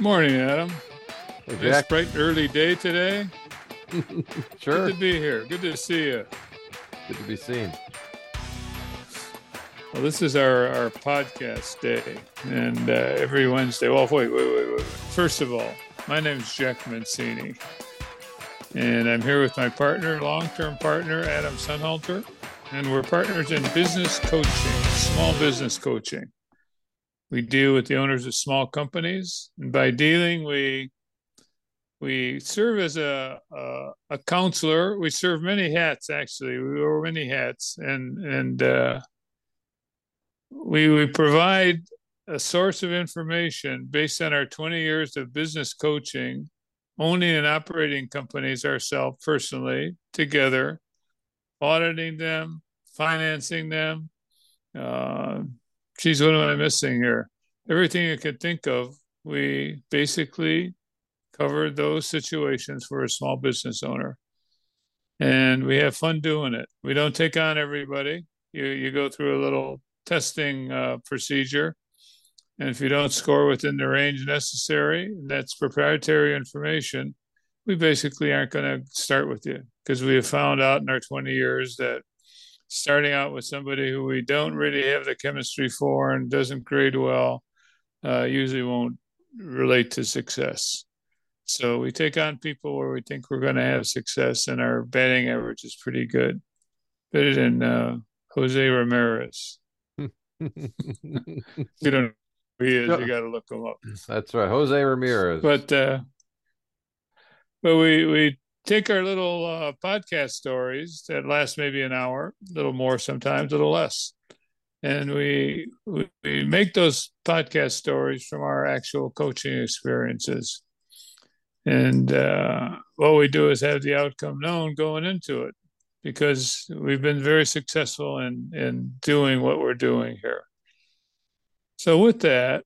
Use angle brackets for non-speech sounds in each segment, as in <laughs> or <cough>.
Morning, Adam. Hey, Nice bright early day today. <laughs> Sure. Good to be here. Good to see you. Good to be seen. Well, this is our, our podcast day, and uh, every Wednesday. Well, wait, wait, wait, wait. First of all, my name is Jack Mancini, and I'm here with my partner, long-term partner, Adam Sunhalter, and we're partners in business coaching, small business coaching. We deal with the owners of small companies, and by dealing, we we serve as a, a a counselor. We serve many hats, actually. We wear many hats, and and uh, we we provide a source of information based on our 20 years of business coaching, owning and operating companies ourselves personally together, auditing them, financing them. Uh, geez, what am I missing here? Everything you could think of, we basically cover those situations for a small business owner. And we have fun doing it. We don't take on everybody. You you go through a little testing uh, procedure. And if you don't score within the range necessary, that's proprietary information, we basically aren't going to start with you because we have found out in our 20 years that starting out with somebody who we don't really have the chemistry for and doesn't grade well uh, usually won't relate to success. So we take on people where we think we're going to have success, and our batting average is pretty good. Better than uh, Jose Ramirez. <laughs> You don't know who he is, you got to look him up. That's right. Jose Ramirez. But uh, but we we take our little uh, podcast stories that last maybe an hour, a little more sometimes, a little less, and we we, we make those podcast stories from our actual coaching experiences. And uh, what we do is have the outcome known going into it, because we've been very successful in in doing what we're doing here. So with that,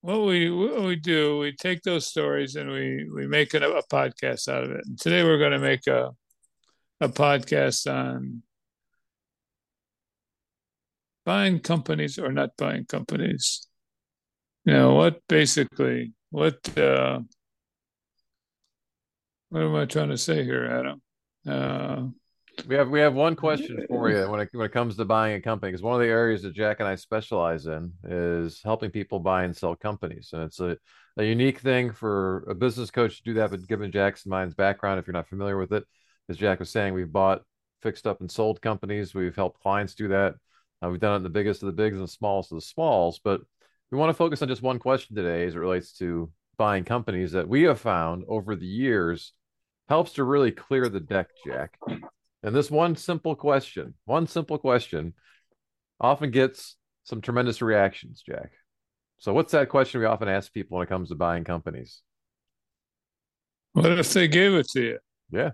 what we what we do, we take those stories and we we make a, a podcast out of it. And today we're going to make a a podcast on buying companies or not buying companies. You know what? Basically, what uh, what am I trying to say here, Adam? Uh, we have we have one question for you when it when it comes to buying a company because one of the areas that Jack and I specialize in is helping people buy and sell companies, and it's a, a unique thing for a business coach to do that. But given Jack's and mine's background, if you're not familiar with it, as Jack was saying, we've bought, fixed up, and sold companies. We've helped clients do that. Uh, we've done it in the biggest of the bigs and the smallest of the smalls. But we want to focus on just one question today as it relates to buying companies that we have found over the years helps to really clear the deck, Jack. And this one simple question, one simple question, often gets some tremendous reactions, Jack. So, what's that question we often ask people when it comes to buying companies? what if they gave it to you? Yeah.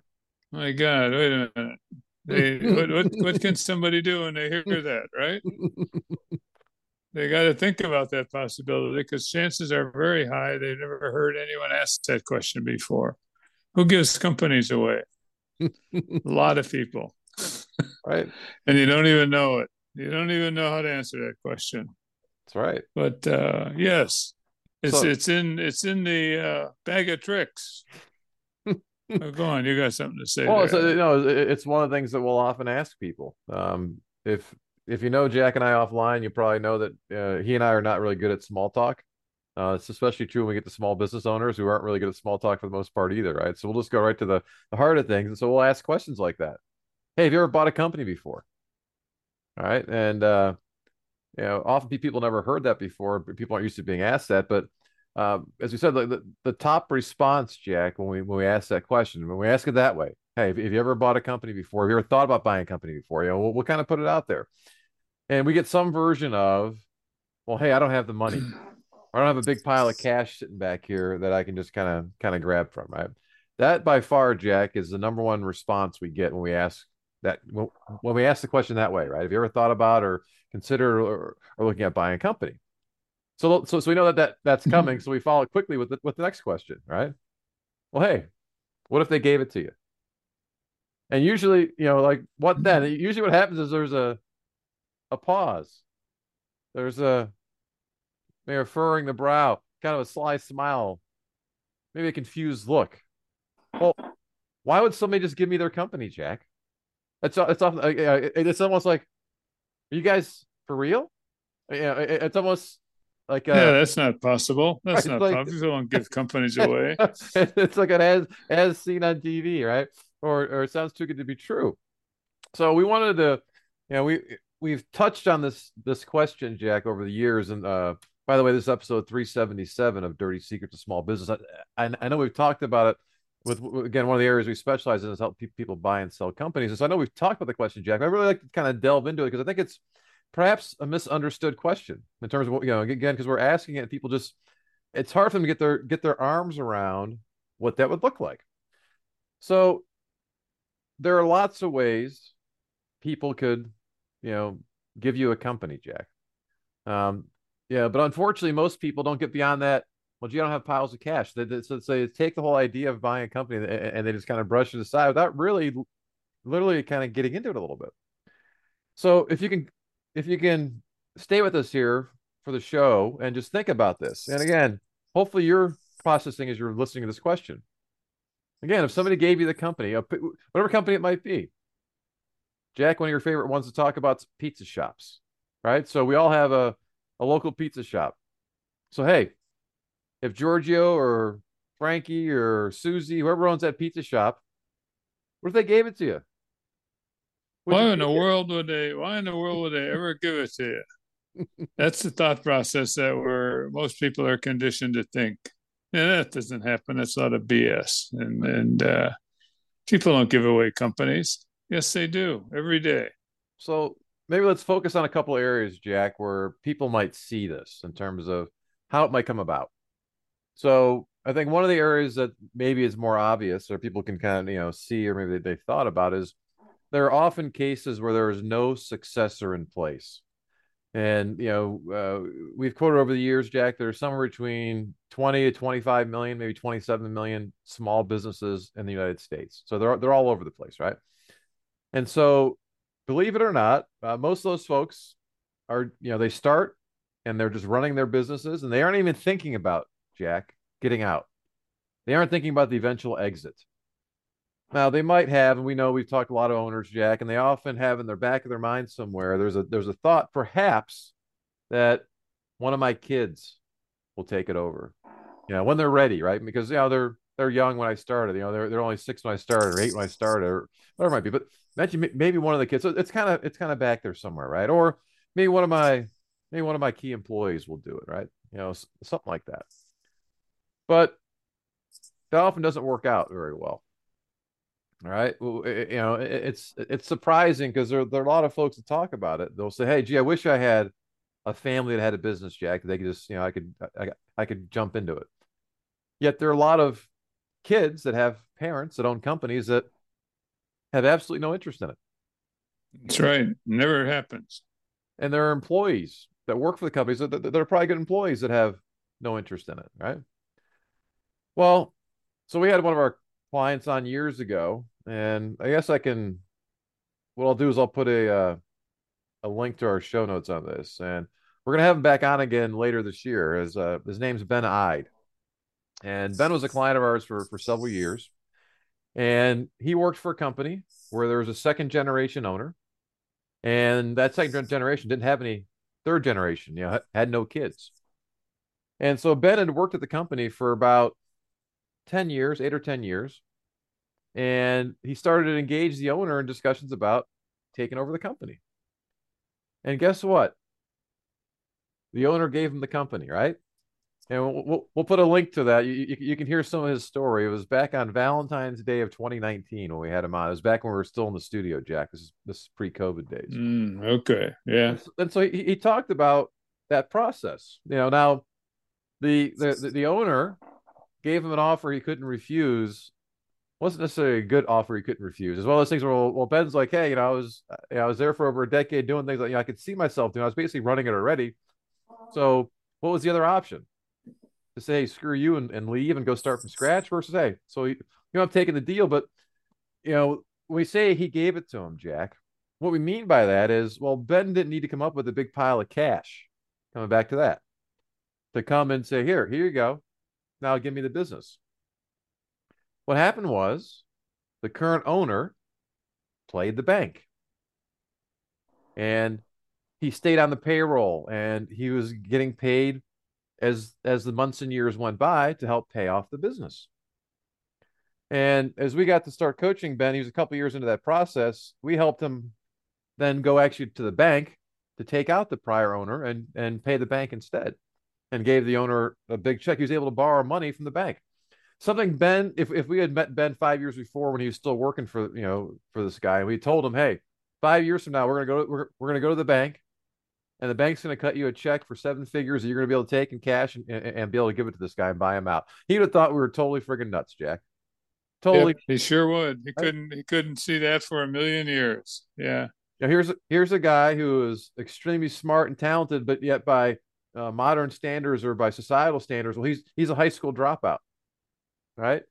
My God, wait a minute. They, what, what what can somebody do when they hear that, right? <laughs> They got to think about that possibility because chances are very high they've never heard anyone ask that question before. Who gives companies away? A lot of people, right. and you don't even know it. You don't even know how to answer that question. That's right. But uh, yes, it's So- it's in it's in the uh, bag of tricks. <laughs> Oh, go on, you got something to say? Well, there. it's, you know, it's one of the things that we'll often ask people. Um, if if you know Jack and I offline, you probably know that uh, he and I are not really good at small talk. Uh, it's especially true when we get to small business owners who aren't really good at small talk for the most part either, right? So we'll just go right to the, the heart of things. And so we'll ask questions like that. Hey, have you ever bought a company before? All right. And, uh, you know, often people never heard that before. People aren't used to being asked that. But um, as we said, the, the, the top response, Jack, when we when we ask that question, when we ask it that way, hey, have you ever bought a company before? Have you ever thought about buying a company before? You know, we'll, we'll kind of put it out there, and we get some version of, well, hey, I don't have the money. I don't have a big pile of cash sitting back here that I can just kind of kind of grab from, right? That by far, Jack, is the number one response we get when we ask that when, we ask the question that way, right? Have you ever thought about or considered or, or looking at buying a company? So, so, so we know that, that that's mm-hmm. coming. So we follow quickly with the, with the next question, right? Well, hey, what if they gave it to you? And usually, you know, like what then? Mm-hmm. Usually, what happens is there's a a pause. There's a they're furrowing the brow. kind of a sly smile, maybe a confused look. Well, why would somebody just give me their company, Jack? It's it's often it's almost like, are you guys for real? Yeah, it's almost like uh, yeah, that's not possible. That's not like, possible. Don't give <laughs> companies away. <laughs> it's like an as as seen on TV, right? Or or it sounds too good to be true. So we wanted to, you know, we we've touched on this this question, Jack, over the years. And uh, by the way, this episode 377 of Dirty Secrets of Small Business. I, I, I know we've talked about it with again one of the areas we specialize in is help people buy and sell companies. And so I know we've talked about the question, Jack. I really like to kind of delve into it because I think it's perhaps a misunderstood question in terms of what you know again because we're asking it people just it's hard for them to get their get their arms around what that would look like so there are lots of ways people could you know give you a company jack um yeah but unfortunately most people don't get beyond that well you don't have piles of cash they, they, so they take the whole idea of buying a company and they just kind of brush it aside without really literally kind of getting into it a little bit so if you can if you can stay with us here for the show and just think about this. And again, hopefully you're processing as you're listening to this question. Again, if somebody gave you the company, whatever company it might be, Jack, one of your favorite ones to talk about is pizza shops, right? So we all have a, a local pizza shop. So, hey, if Giorgio or Frankie or Susie, whoever owns that pizza shop, what if they gave it to you? why in the world would they? Why in the world would they ever give it to you? That's the thought process that where most people are conditioned to think. And that doesn't happen. That's not a BS. And and uh, people don't give away companies. Yes, they do every day. So maybe let's focus on a couple of areas, Jack, where people might see this in terms of how it might come about. So I think one of the areas that maybe is more obvious, or people can kind of you know see, or maybe they, they thought about, is there are often cases where there is no successor in place. And, you know, uh, we've quoted over the years, Jack, there's somewhere between 20 to 25 million, maybe 27 million small businesses in the United States. So they're, they're all over the place, right? And so, believe it or not, uh, most of those folks are, you know, they start and they're just running their businesses and they aren't even thinking about, Jack, getting out. They aren't thinking about the eventual exit. Now they might have, and we know we've talked a lot of owners, Jack, and they often have in their back of their mind somewhere. There's a there's a thought, perhaps, that one of my kids will take it over. You know, when they're ready, right? Because you know they're they're young when I started. You know, they're they're only six when I started, or eight when I started, or whatever it might be. But imagine maybe one of the kids. So it's kind of it's kind of back there somewhere, right? Or maybe one of my maybe one of my key employees will do it, right? You know, something like that. But that often doesn't work out very well. Right. Well, eh, it, you know, it, it's it's surprising because there, there are a lot of folks that talk about it. They'll say, "Hey, gee, I wish I had a family that had a business, Jack. They could just, you know, I could I, I could jump into it." Yet there are a lot of kids that have parents that own companies that have absolutely no interest in it. That's right. Never happens. And there are employees that work for the companies that, that, that are probably good employees that have no interest in it, right? Well, so we had one of our clients on years ago and I guess I can. What I'll do is I'll put a uh, a link to our show notes on this, and we're gonna have him back on again later this year. As uh, his name's Ben Ide, and Ben was a client of ours for for several years, and he worked for a company where there was a second generation owner, and that second generation didn't have any third generation, you know, had no kids, and so Ben had worked at the company for about ten years, eight or ten years, and he started to engage the owner in discussions about taking over the company. And guess what? The owner gave him the company, right? And we'll, we'll, put a link to that. You, you, you, can hear some of his story. It was back on Valentine's Day of 2019 when we had him on. It was back when we were still in the studio, Jack. This is this is pre-COVID days. Mm, okay, yeah. And so, and so he, he talked about that process. You know, now the, the the the owner gave him an offer he couldn't refuse wasn't necessarily a good offer he couldn't refuse. As well as things where well, well Ben's like, hey, you know, I was you know, I was there for over a decade doing things like you know, I could see myself doing. I was basically running it already. So what was the other option? To say, hey, screw you and, and leave and go start from scratch versus hey, so you, know I'm taking the deal, but you know, we say he gave it to him, Jack, what we mean by that is, well, Ben didn't need to come up with a big pile of cash. Coming back to that. to come and say, Here, here you go. Now give me the business. What happened was the current owner played the bank. And he stayed on the payroll and he was getting paid as as the months and years went by to help pay off the business. And as we got to start coaching Ben, he was a couple years into that process. We helped him then go actually to the bank to take out the prior owner and and pay the bank instead, and gave the owner a big check. He was able to borrow money from the bank. Something Ben, if if we had met Ben five years before when he was still working for you know for this guy, and we told him, hey, five years from now we're gonna go we're, we're gonna go to the bank and the bank's going to cut you a check for seven figures that you're going to be able to take in cash and, and, and, be able to give it to this guy and buy him out. He would have thought we were totally friggin' nuts, Jack. Totally. Yep, he sure would. He couldn't. He couldn't see that for a million years. Yeah. Now here's here's a guy who is extremely smart and talented, but yet by uh, modern standards or by societal standards, well, he's he's a high school dropout, right?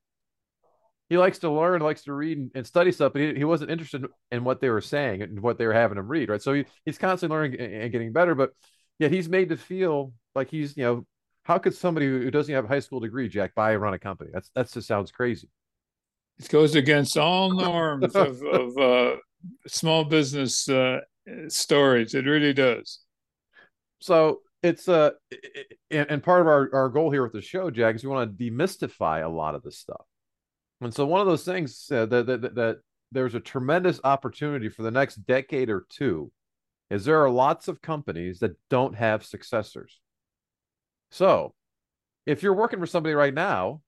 He likes to learn, likes to read and, and study stuff, but he, he wasn't interested in what they were saying and what they were having him read, right? So he, he's constantly learning and getting better, but yet he's made to feel like he's, you know, how could somebody who doesn't have a high school degree, Jack, buy and run a company? That's that's just sounds crazy. It goes against all <laughs> norms of, of uh, small business uh, stories. It really does. So it's uh, and, and part of our, our goal here with the show, Jack, is we want to demystify a lot of this stuff. And so one of those things uh, that, that, that there's a tremendous opportunity for the next decade or two is there are lots of companies that don't have successors. So if you're working for somebody right now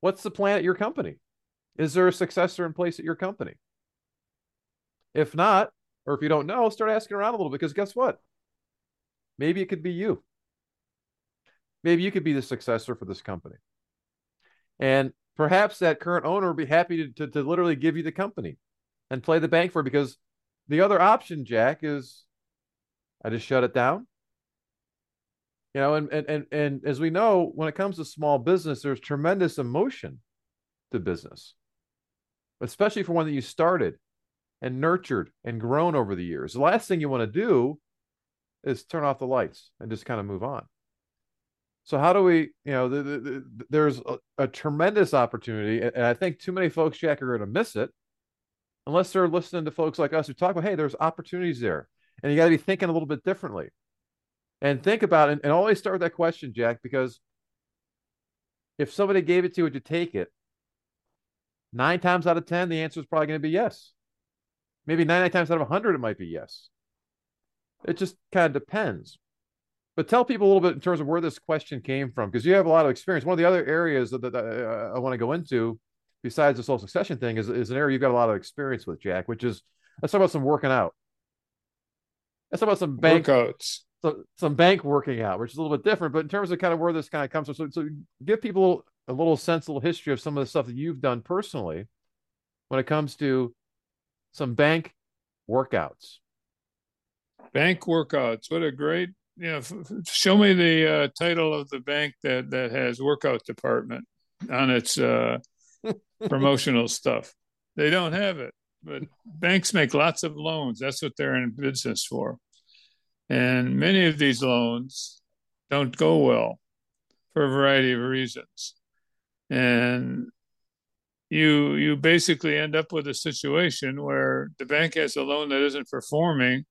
What's the plan at your company? Is there a successor in place at your company? If not, or if you don't know, start asking around a little because guess what? Maybe it could be you. Maybe you could be the successor for this company. And perhaps that current owner would be happy to, to, to literally give you the company and play the bank for it because the other option, Jack, is I just shut it down. You know and, and and and as we know when it comes to small business there's tremendous emotion to business especially for one that you started and nurtured and grown over the years. The last thing you want to do is turn off the lights and just kind of move on so how do we you know the, the, the, there's a, a, tremendous opportunity and i think too many folks jack are going to miss it unless they're listening to folks like us who talk about hey there's opportunities there and you got to be thinking a little bit differently and think about it and always start with that question, Jack, because if somebody gave it to you, would you take it? Nine times out of 10, the answer is probably going to be yes. Maybe 99 times out of 100, it might be yes. It just kind of depends. But tell people a little bit in terms of where this question came from, because you have a lot of experience. One of the other areas that, that uh, I want to go into, besides the social succession thing, is, is an area you've got a lot of experience with, Jack, which is let's talk about some working out. Let's talk about some bank workouts some, some bank working out, which is a little bit different. But in terms of kind of where this kind of comes from, so, so give people a little sense, a little history of some of the stuff that you've done personally when it comes to some bank workouts. Bank workouts. What a great, you know, f- show me the uh, title of the bank that, that has workout department on its uh, <laughs> promotional stuff. They don't have it, but banks make lots of loans. That's what they're in business for. And many of these loans don't go well for a variety of reasons. And you you basically end up with a situation where the bank has a loan that isn't performing.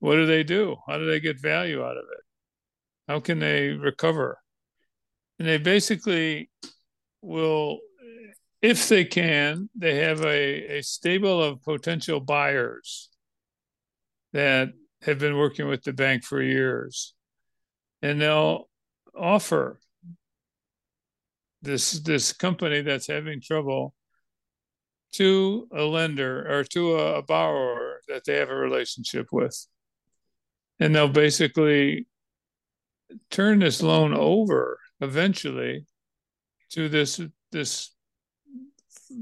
What do they do? How do they get value out of it? How can they recover? And they basically will, if they can, they have a, a stable of potential buyers that have been working with the bank for years, and they'll offer this this company that's having trouble to a lender or to a, a borrower that they have a relationship with, and they'll basically turn this loan over eventually to this this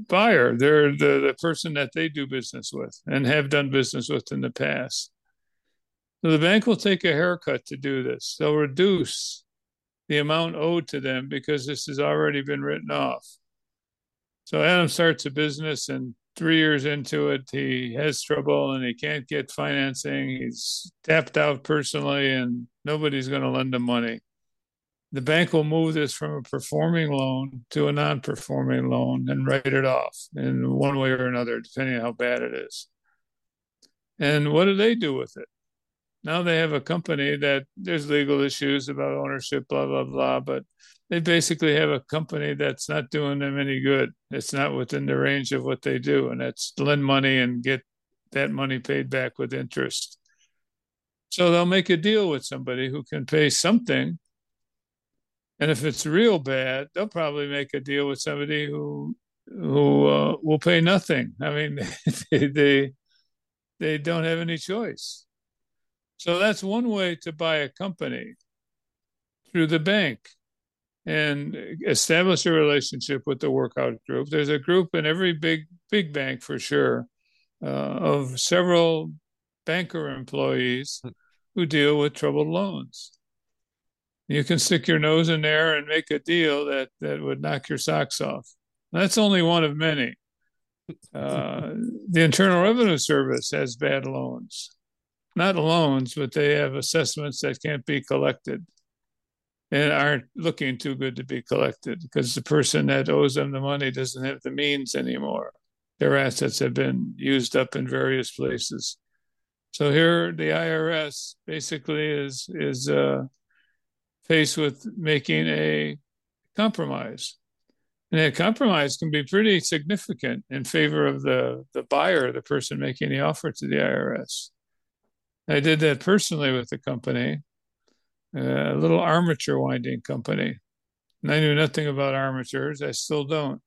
buyer. They're the, the person that they do business with and have done business with in the past. So the bank will take a haircut to do this. They'll reduce the amount owed to them because this has already been written off. So Adam starts a business and three years into it, he has trouble and he can't get financing. He's tapped out personally, and nobody's going to lend him money. The bank will move this from a performing loan to a non performing loan and write it off in one way or another, depending on how bad it is. And what do they do with it? Now they have a company that there's legal issues about ownership, blah, blah, blah, but they basically have a company that's not doing them any good. It's not within the range of what they do, and that's lend money and get that money paid back with interest. So they'll make a deal with somebody who can pay something. And if it's real bad, they'll probably make a deal with somebody who who uh, will pay nothing. I mean, <laughs> they, they they don't have any choice. So that's one way to buy a company through the bank and establish a relationship with the workout group. There's a group in every big big bank for sure uh, of several banker employees who deal with troubled loans. You can stick your nose in there and make a deal that that would knock your socks off. That's only one of many. <laughs> Uh, the Internal Revenue Service has bad loans, not loans, but they have assessments that can't be collected and aren't looking too good to be collected because the person that owes them the money doesn't have the means anymore. Their assets have been used up in various places. So here, the IRS basically is is uh, faced with making a compromise, and that compromise can be pretty significant in favor of the the buyer, the person making the offer to the IRS. I did that personally with the company, Uh, a little armature winding company. And I knew nothing about armatures. I still don't.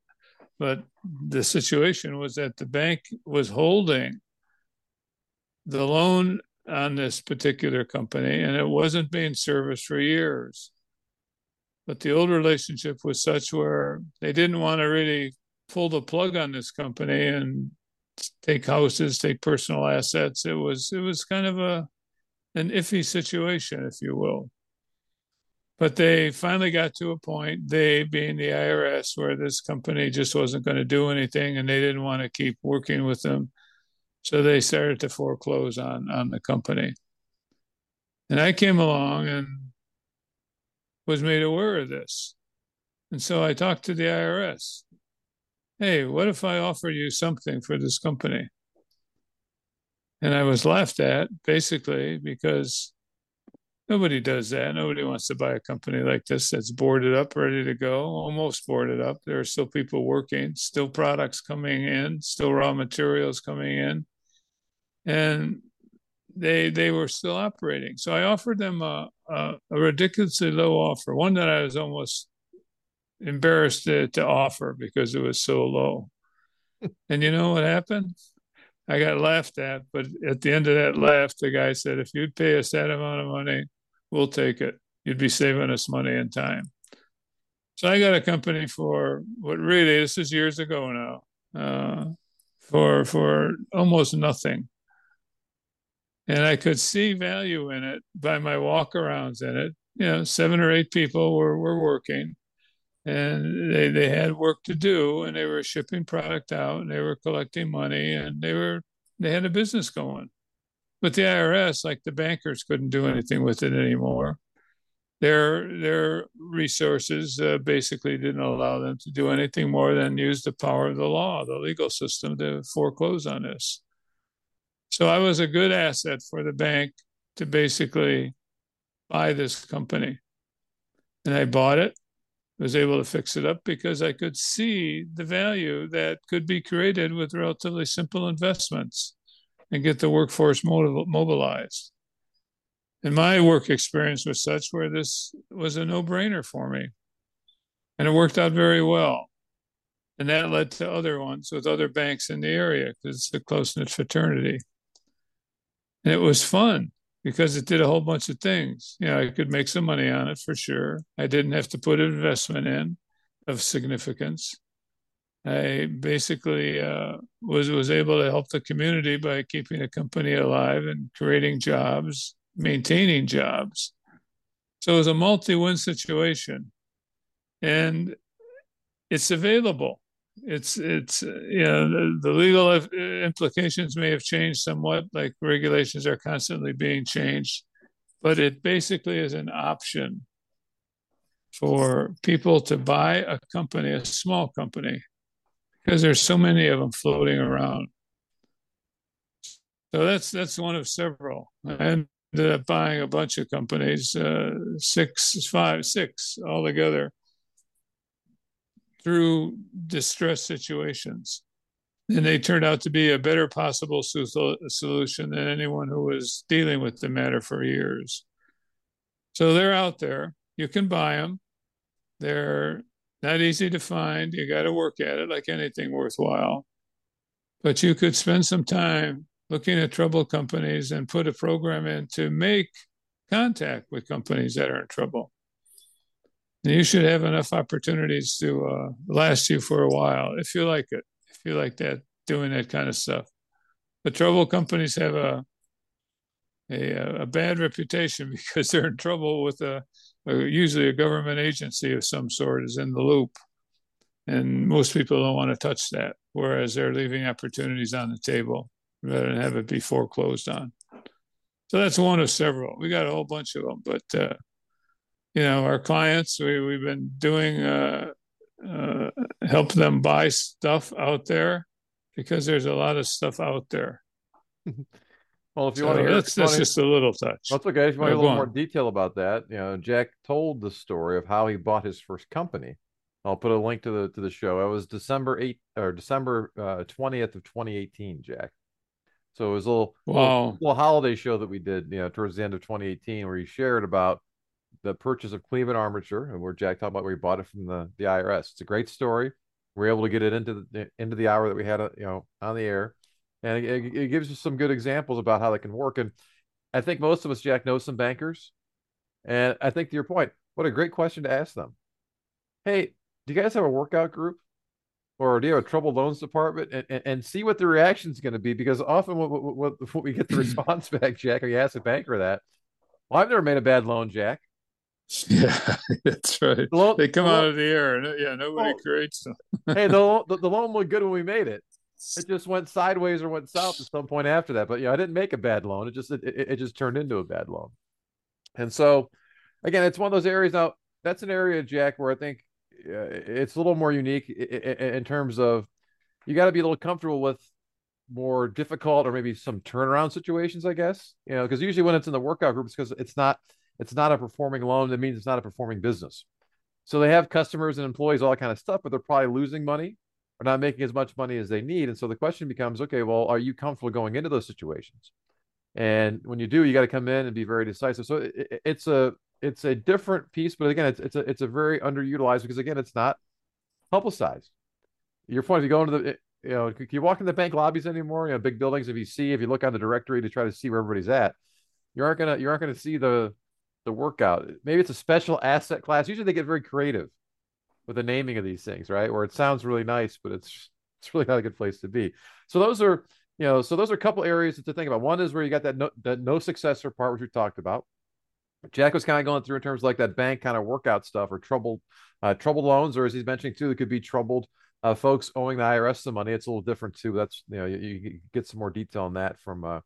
But the situation was that the bank was holding the loan on this particular company and it wasn't being serviced for years. But the old relationship was such where they didn't want to really pull the plug on this company and take houses, take personal assets. It was it was kind of a an iffy situation, if you will. But they finally got to a point, they being the IRS, where this company just wasn't going to do anything and they didn't want to keep working with them. So they started to foreclose on, on the company. And I came along and was made aware of this. And so I talked to the IRS. Hey, what if I offer you something for this company? And I was laughed at basically because Nobody does that. Nobody wants to buy a company like this that's boarded up, ready to go, almost boarded up. There are still people working, still products coming in, still raw materials coming in, and they they were still operating. So I offered them a, a, a ridiculously low offer, one that I was almost embarrassed to, to offer because it was so low. <laughs> and you know what happened? I got laughed at, but at the end of that laugh, the guy said, "If you'd pay us that amount of money, we'll take it. You'd be saving us money and time. So I got a company for what really this is years ago now, uh, for for almost nothing. And I could see value in it by my walkarounds in it. You know, seven or eight people were, were working and they, they had work to do and they were shipping product out and they were collecting money and they were they had a business going but the IRS, like the bankers, couldn't do anything with it anymore. Their their resources uh, basically didn't allow them to do anything more than use the power of the law, the legal system, to foreclose on this. So I was a good asset for the bank to basically buy this company, and I bought it. Was able to fix it up because I could see the value that could be created with relatively simple investments and get the workforce mobilized. And my work experience was such where this was a no brainer for me. And it worked out very well. And that led to other ones with other banks in the area because it's a close knit fraternity. And it was fun because it did a whole bunch of things. You know, I could make some money on it for sure. I didn't have to put investment in of significance. I basically uh, was was able to help the community by keeping the company alive and creating jobs, maintaining jobs. So it was a multi-win situation, and it's available. it's it's you know the, the legal implications may have changed somewhat, like regulations are constantly being changed, but it basically is an option for people to buy a company, a small company, because there's so many of them floating around. So that's that's one of several. I ended up buying a bunch of companies, uh, six, five, six altogether, through distress situations. And they turned out to be a better possible solution than anyone who was dealing with the matter for years. So they're out there. You can buy them. They're not easy to find. You got to work at it like anything worthwhile. But you could spend some time looking at trouble companies and put a program in to make contact with companies that are in trouble. And you should have enough opportunities to uh, last you for a while if you like it, if you like that, doing that kind of stuff. The trouble companies have a a, a bad reputation <laughs> because they're in trouble with a, a, usually a government agency of some sort is in the loop, and most people don't want to touch that. Whereas they're leaving opportunities on the table rather than have it be foreclosed on. So that's one of several. We got a whole bunch of them, but uh, you know, our clients, we we've been doing uh, uh, help them buy stuff out there because there's a lot of stuff out there. Well, if you so want to hear, that's, that's to, just a little touch. That's okay. If you want a little more detail about that, you know, Jack told the story of how he bought his first company. I'll put a link to the to the show. It was December eight or December uh, twentieth uh, of twenty eighteen, Jack. So it was a little, wow. little, little holiday show that we did, you know, towards the end of 2018, where he shared about the purchase of Cleveland Armature, and where Jack talked about where he bought it from the the IRS. It's a great story. We are able to get it into the into the hour that we had, uh, you know, on the air and it, it, gives you some good examples about how they can work. And I think most of us, Jack, know some bankers, and I think to your point, what a great question to ask them. Hey, do you guys have a workout group? Or do you have a troubled loans department and, and, and see what the reaction is going to be? Because often what, what, what, <laughs> we get the <laughs> response back, Jack, or you ask a banker that, well, I've never made a bad loan, Jack. Yeah, <laughs> that's right. The loan, they come the out loan, of the air. Yeah, nobody oh, creates them. hey, the, the, the loan looked good when we made it it just went sideways or went south at some point after that. But yeah, I didn't make a bad loan. It just it, it just turned into a bad loan. And so, again, it's one of those areas. Now that's an area, Jack, where I think uh, it's a little more unique in terms of you got to be a little comfortable with more difficult or maybe some turnaround situations. I guess you know because usually when it's in the workout group, it's because it's not it's not a performing loan. That means it's not a performing business. So they have customers and employees, all that kind of stuff, but they're probably losing money are not making as much money as they need. And so the question becomes, okay, well, are you comfortable going into those situations? And when you do, you got to come in and be very decisive. So it, it's a it's a different piece, but again, it's it's a it's a very underutilized because again, it's not publicized. Your point, if you go into the eh, you know, can you walk in the bank lobbies anymore? You know, big buildings. If you see, if you look on the directory to try to see where everybody's at, you aren't gonna you aren't gonna see the the workout. Maybe it's a special asset class. Usually they get very creative with the naming of these things, right? Where it sounds really nice, but it's it's really not a good place to be. So those are you know, so those are a couple areas to think about. One is where you got that no, that no successor part, which we talked about. Jack was kind of going through in terms of like that bank kind of workout stuff or troubled uh, troubled loans, or as he's mentioning too, it could be troubled uh, folks owing the IRS some money. It's a little different too. That's you know you, you get some more detail on that from uh,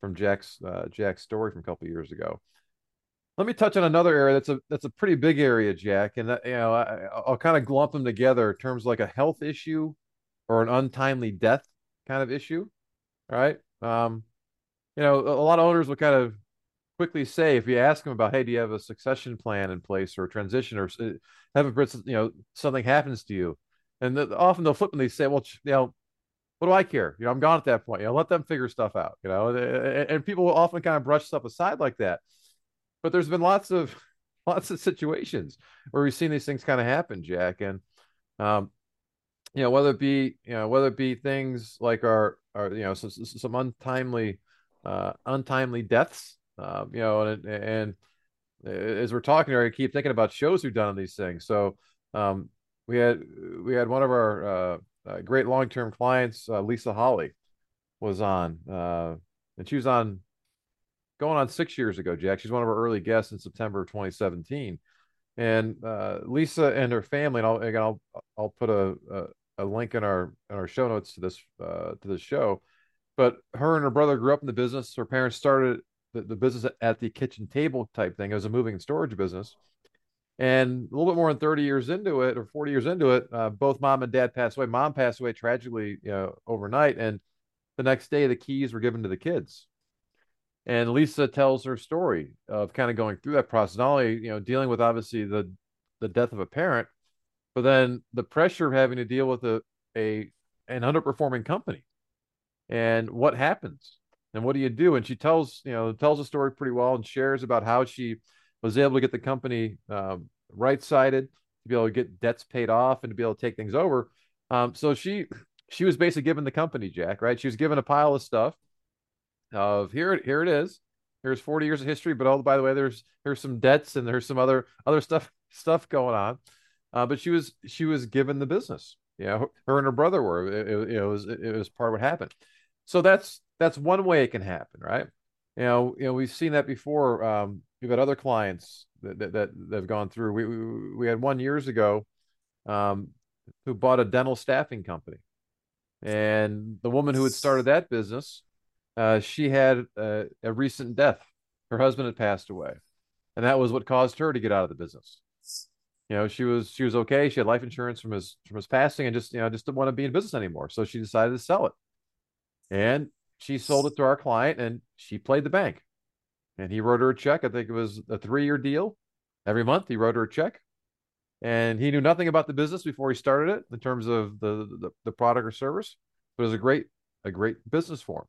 from Jack's uh, Jack's story from a couple years ago. Let me touch on another area that's a that's a pretty big area, Jack, and that, you know I, will kind of lump them together in terms like a health issue or an untimely death kind of issue. right? Um, you know, a lot of owners will kind of quickly say if you ask them about, hey, do you have a succession plan in place or a transition or have a you know something happens to you, and the, often they'll flip and they say, well, you know, what do I care? You know, I'm gone at that point. You know, let them figure stuff out. You know, and, and people will often kind of brush stuff aside like that but there's been lots of <laughs> lots of situations where we've seen these things kind of happen, Jack, and um, you know whether it be you know whether it be things like our our you know some, some untimely uh, untimely deaths, uh, you know, and and as we're talking here, I keep thinking about shows we've done on these things. So um, we had we had one of our uh, uh great long term clients, uh, Lisa Holly, was on, uh, and she was on going on six years ago, Jack. She's one of our early guests in September of 2017. And uh, Lisa and her family, and I'll, again, I'll, I'll put a, a, a link in our in our show notes to this uh, to this show. But her and her brother grew up in the business. Her parents started the, the business at the kitchen table type thing. It was a moving and storage business. And a little bit more than 30 years into it or 40 years into it, uh, both mom and dad passed away. Mom passed away tragically, you know, overnight. And the next day, the keys were given to the kids. And Lisa tells her story of kind of going through that process, not only, you know, dealing with obviously the, the death of a parent, but then the pressure of having to deal with a, a an underperforming company. And what happens? And what do you do? And she tells you know tells the story pretty well and shares about how she was able to get the company um, right sided to be able to get debts paid off and to be able to take things over. Um, so she she was basically given the company jack right? She was given a pile of stuff of here here it is here's 40 years of history but oh by the way there's there's some debts and there's some other other stuff <laughs> stuff going on uh, but she was she was given the business. Yeah, her and her brother were. It, it, it, was it was part of what happened. So that's that's one way it can happen, right? You know, you know, we've seen that before. Um, we've had other clients that that, that, that have gone through. We, we we had one years ago, um, who bought a dental staffing company, and the woman who had started that business, uh, she had a, a recent death. Her husband had passed away, and that was what caused her to get out of the business. You know she was she was okay. She had life insurance from his from his passing and just you know just didn't want to be in business anymore. So she decided to sell it. And she sold it to our client and she played the bank. And he wrote her a check. I think it was a three-year deal. Every month he wrote her a check. And he knew nothing about the business before he started it in terms of the the, the product or service. But it was a great a great business for him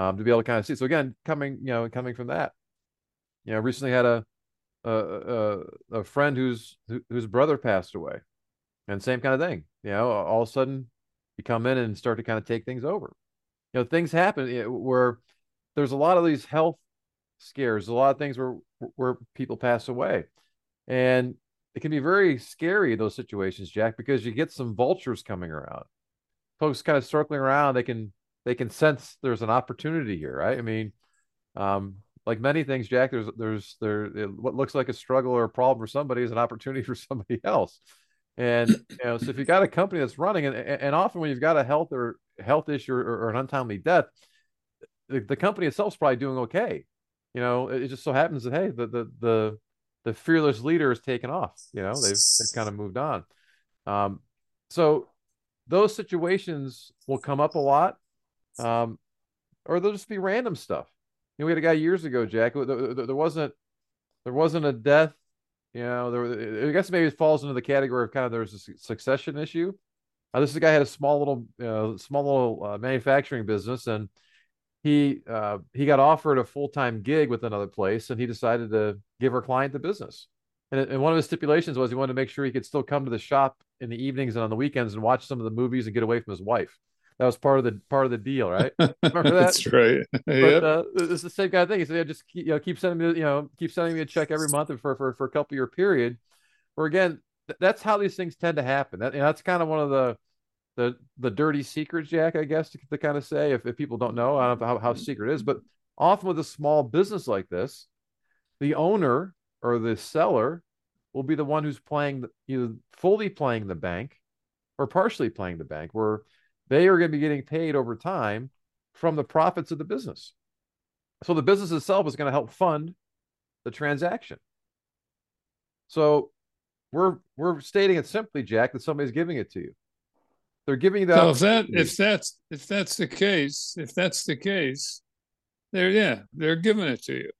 um, to be able to kind of see so again coming you know coming from that you know recently had a a, a, a friend whose whose brother passed away, and same kind of thing. You know, all of a sudden you come in and start to kind of take things over. You know, things happen where there's a lot of these health scares, a lot of things where where people pass away, and it can be very scary those situations, Jack, because you get some vultures coming around. Folks kind of circling around, they can they can sense there's an opportunity here, right? I mean, um, like many things, Jack, there's there's there what looks like a struggle or a problem for somebody is an opportunity <laughs> for somebody else. And you know, so if you got a company that's running, and and often when you've got a health or health issue or, or an untimely death, the, the company itself is probably doing okay. You know, it just so happens that hey, the the the the fearless leader has taken off. You know, they've they've kind of moved on. Um, so those situations will come up a lot, um, or they'll just be random stuff know, we had a guy years ago, Jack. There, there, wasn't there wasn't a death. You know, there. I guess maybe it falls into the category of kind of there's a succession issue. Uh, this guy had a small little, uh, small little uh, manufacturing business, and he uh, he got offered a full time gig with another place, and he decided to give our client the business. And, and one of his stipulations was he wanted to make sure he could still come to the shop in the evenings and on the weekends and watch some of the movies and get away from his wife. That was part of the part of the deal, right? <laughs> Remember that? That's right. <laughs> But yep. uh, it's the same kind of thing. He said, "Yeah, just keep, you know, keep sending me, you know, keep sending me a check every month for for for a couple year period." Where again, th- that's how these things tend to happen. That, you know, that's kind of one of the the the dirty secrets, Jack. I guess to, to kind of say, if, if people don't know, I don't know how, how secret is, but often with a small business like this, the owner or the seller will be the one who's playing either fully playing the bank or partially playing the bank. Where they are going to be getting paid over time from the profits of the business. So the business itself is going to help fund the transaction. So we're we're stating it simply, Jack, that somebody's giving it to you. They're giving you that. So if that if that's if that's the case, if that's the case, they're yeah, they're giving it to you.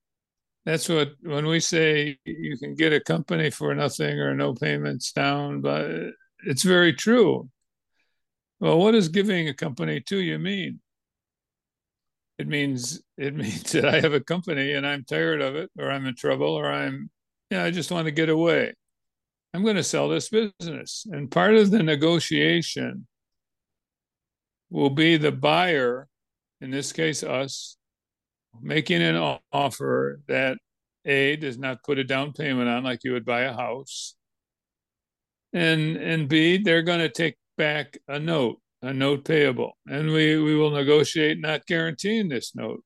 That's what when we say you can get a company for nothing or no payments down, but it's very true. Well, what does giving a company to you mean? It means it means that I have a company and I'm tired of it, or I'm in trouble, or I'm, yeah, I just want to get away. I'm going to sell this business. And part of the negotiation will be the buyer, in this case, us, making an offer that A does not put a down payment on like you would buy a house. And and B, they're going to take back a note, a note payable, and we, we will negotiate not guaranteeing this note.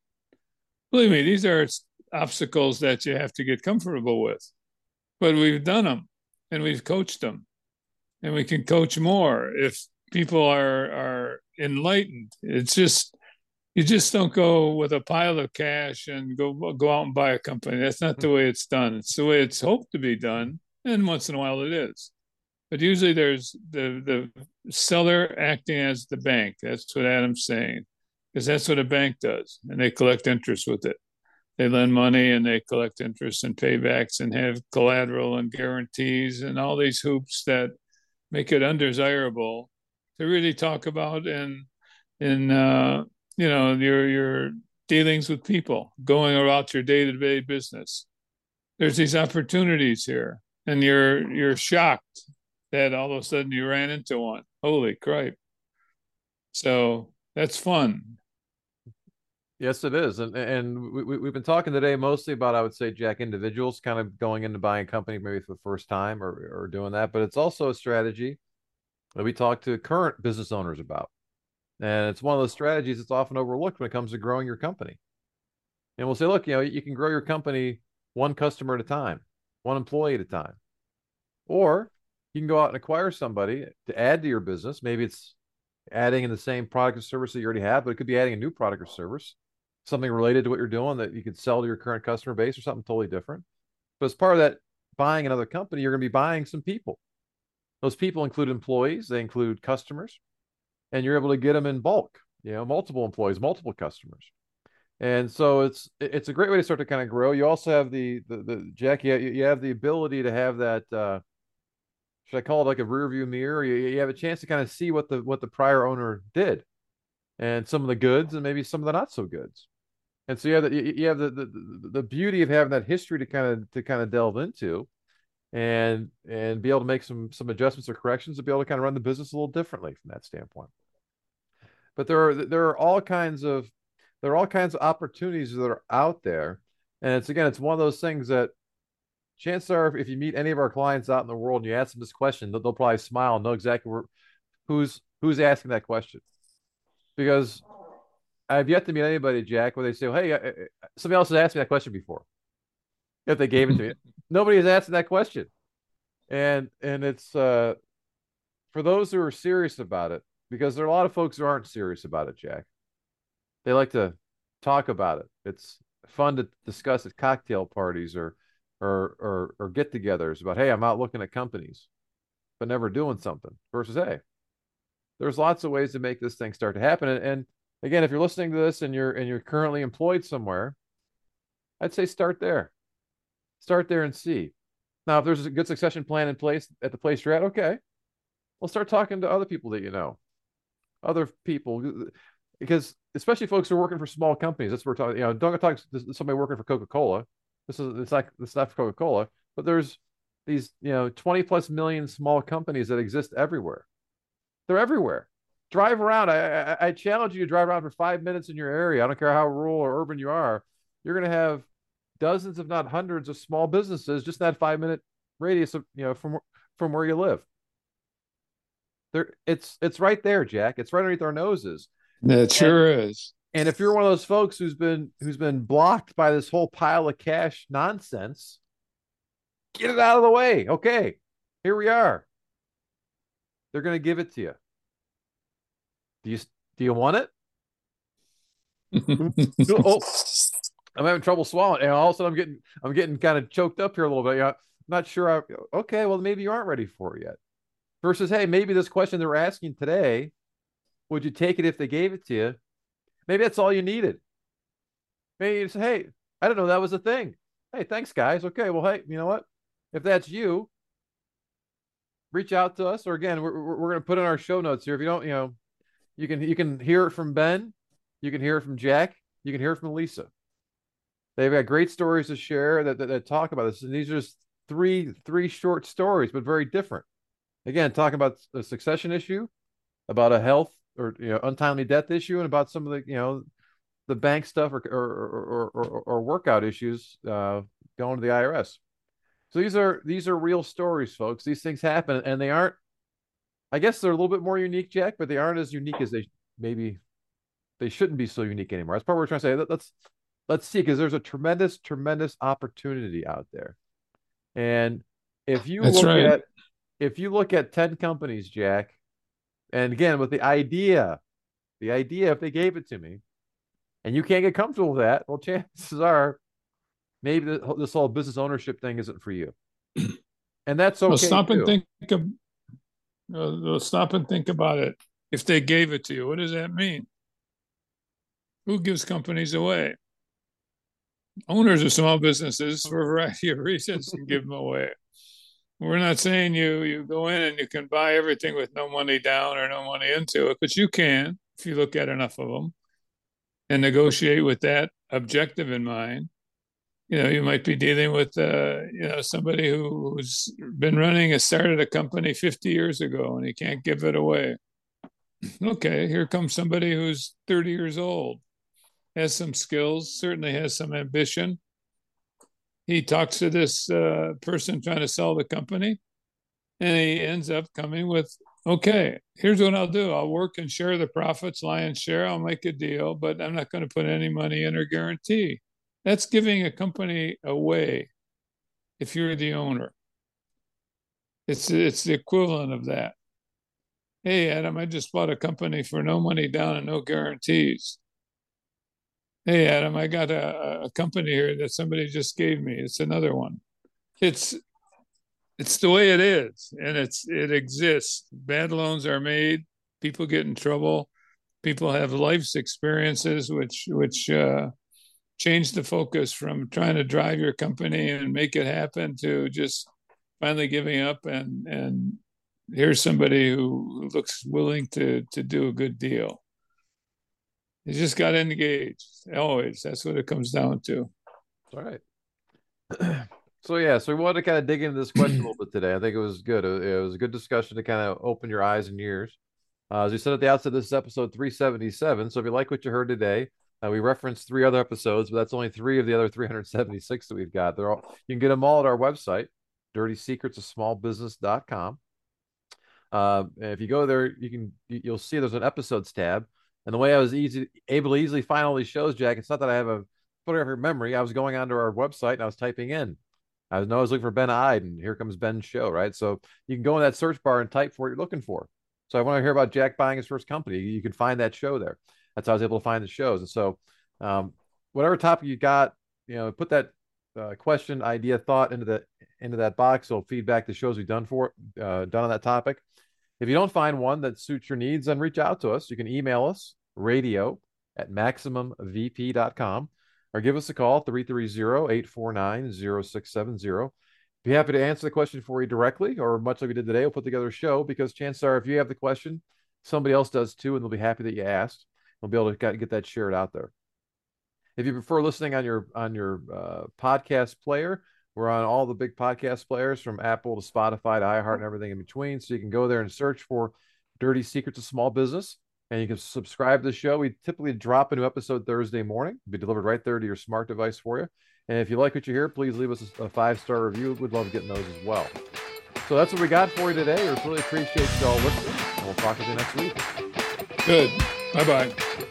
Believe me, these are obstacles that you have to get comfortable with, but we've done them and we've coached them, and we can coach more if people are are enlightened. It's just you just don't go with a pile of cash and go go out and buy a company. That's not the hmm. way it's done. It's the way it's hoped to be done, and once in a while it is. But usually there's the the seller acting as the bank. That's what Adam's saying, because that's what a bank does, and they collect interest with it. They lend money and they collect interest and paybacks and have collateral and guarantees and all these hoops that make it undesirable to really talk about in in uh, you know your your dealings with people, going about your day to day business. There's these opportunities here, and you're you're shocked that all of a sudden you ran into one. Holy crap! So that's fun. Yes, it is, and and we, we've been talking today mostly about I would say Jack individuals kind of going into buying a company maybe for the first time or or doing that, but it's also a strategy that we talk to current business owners about. And it's one of those strategies that's often overlooked when it comes to growing your company. And we'll say, look, you know, you can grow your company one customer at a time, one employee at a time. Or you can go out and acquire somebody to add to your business. Maybe it's adding in the same product or service that you already have, but it could be adding a new product or service, something related to what you're doing that you could sell to your current customer base or something totally different. But as part of that buying another company, you're going to be buying some people. Those people include employees, they include customers, and you're able to get them in bulk, you know, multiple employees, multiple customers. And so it's it's a great way to start to kind of grow. You also have the the, the Jack, you, you have the ability to have that uh, should I call it like a rear view mirror? You, you have a chance to kind of see what the what the prior owner did, and some of the goods and maybe some of the not so goods. And so you have the you have the the, the beauty of having that history to kind of to kind of delve into, and and be able to make some some adjustments or corrections to be able to kind of run the business a little differently from that standpoint. But there are there are all kinds of there are all kinds of opportunities that are out there, and it's again it's one of those things that chances are if you meet any of our clients out in the world and you ask them this question, they'll, they'll probably smile and know exactly where, who's who's asking that question, because I've yet to meet anybody, Jack, where they say, well, "Hey, uh, uh, somebody else has asked me that question before." If they gave it to me, <laughs> nobody is asking that question, and and it's uh, for those who are serious about it, because there are a lot of folks who aren't serious about it, Jack. They like to talk about it. It's fun to discuss at cocktail parties or or or, or get-togethers about, hey, I'm out looking at companies, but never doing something. Versus, hey, there's lots of ways to make this thing start to happen. And, and again, if you're listening to this and you're and you're currently employed somewhere, I'd say start there start there and see. Now, if there's a good succession plan in place at the place you're at, okay, well, start talking to other people that you know, other people, uh, because especially folks who are working for small companies. That's what we're talking. You know, don't talk to somebody working for Coca Cola. This is it's like it's not Coca Cola, but there's these you know 20 plus million small companies that exist everywhere. They're everywhere. Drive around. I, I, I challenge you to drive around for five minutes in your area. I don't care how rural or urban you are. You're going to have dozens, if not hundreds, of small businesses just in that five minute radius of you know from from where you live. There, it's it's right there, Jack. It's right underneath our noses. It sure is. And if you're one of those folks who's been who's been blocked by this whole pile of cash nonsense, get it out of the way. Okay, here we are. They're going to give it to you. Do you do you want it? <laughs> oh, I'm having trouble swallowing, and all of a sudden I'm getting I'm getting kind of choked up here a little bit. Yeah, I'm not sure. I, okay, well maybe you aren't ready for it yet. Versus, hey, maybe this question they're asking today, would you take it if they gave it to you? Maybe that's all you needed. Maybe you say, hey, I don't know that was a thing. Hey, thanks, guys. Okay, well, hey, you know what? If that's you, reach out to us. Or again, we're we're going to put in our show notes here. If you don't, you know, you can you can hear it from Ben, you can hear it from Jack, you can hear it from Lisa. They've got great stories to share that, that, that talk about this. And these are just three three short stories, but very different. Again, talking about a succession issue, about a health or you know untimely death issue, and about some of the you know the bank stuff or or or, or, or workout issues uh, going to the IRS. So these are these are real stories, folks. These things happen, and they aren't. I guess they're a little bit more unique, Jack, but they aren't as unique as they maybe they shouldn't be so unique anymore. That's part we're trying to say. Let's let's see because there's a tremendous tremendous opportunity out there and if you That's look right. at if you look at 10 companies jack And again, with the idea, the idea, if they gave it to me, and you can't get comfortable with that, well, <laughs> chances are maybe this whole business ownership thing isn't for you. <clears throat> And that's okay. Well, stop too. and think. Of, uh, stop and think about it. If they gave it to you, what does that mean? Who gives companies away? Owners of small businesses, for a variety of reasons, can give them away. We're not saying you you go in and you can buy everything with no money down or no money into it, but you can if you look at enough of them and negotiate with that objective in mind. You know, you might be dealing with uh, you know somebody who's been running a started a company 50 years ago and he can't give it away. <laughs> Okay, here comes somebody who's 30 years old, has some skills, certainly has some ambition, he talks to this uh, person trying to sell the company, and he ends up coming with, "Okay, here's what I'll do. I'll work and share the profits, lion's share. I'll make a deal, but I'm not going to put any money in or guarantee." That's giving a company away. If you're the owner, it's it's the equivalent of that. Hey, Adam, I just bought a company for no money down and no guarantees. Hey, Adam, I got a, a company here that somebody just gave me. It's another one. It's it's the way it is, and it's it exists. Bad loans are made. People get in trouble. People have life's experiences, which which uh, change the focus from trying to drive your company and make it happen to just finally giving up and and here's somebody who looks willing to to do a good deal you just got engaged. Always. That's what it comes down to. All right. <clears throat> so yeah, so we wanted to kind of dig into this question a little bit today. I think it was good. It was a good discussion to kind of open your eyes and ears. Uh, as we said at the outset, this is episode 377. So if you like what you heard today, uh, we referenced three other episodes, but that's only three of the other 376 that we've got. They're all you can get them all at our website, dirty secrets of dirtysecretsofsmallbusiness.com. Uh, and if you go there, you can you'll see there's an episodes tab and the way I was easy able to easily find all these shows, Jack, it's not that I have a photographic memory. I was going onto our website and I was typing in. I was, I was looking for Ben Ide, and here comes Ben's show, right? So you can go in that search bar and type for what you're looking for. So I want to hear about Jack buying his first company. You can find that show there. That's how I was able to find the shows. And so, um, whatever topic you got, you know, put that uh, question, idea, thought into the into that box. So feedback the shows we've done for uh, done on that topic. If you don't find one that suits your needs, then reach out to us. You can email us radio at maximumvp.com or give us a call 330-849-0670 be happy to answer the question for you directly or much like we did today we'll put together a show because chances are if you have the question somebody else does too and they'll be happy that you asked. We'll be able to get that shared out there. If you prefer listening on your on your uh, podcast player we're on all the big podcast players from apple to spotify to iheart and everything in between so you can go there and search for dirty secrets of small business and you can subscribe to the show. We typically drop a new episode Thursday morning, It'll be delivered right there to your smart device for you. And if you like what you hear, please leave us a five star review. We'd love getting those as well. So that's what we got for you today. We really appreciate you all listening, and we'll talk to you next week. Good. Bye bye.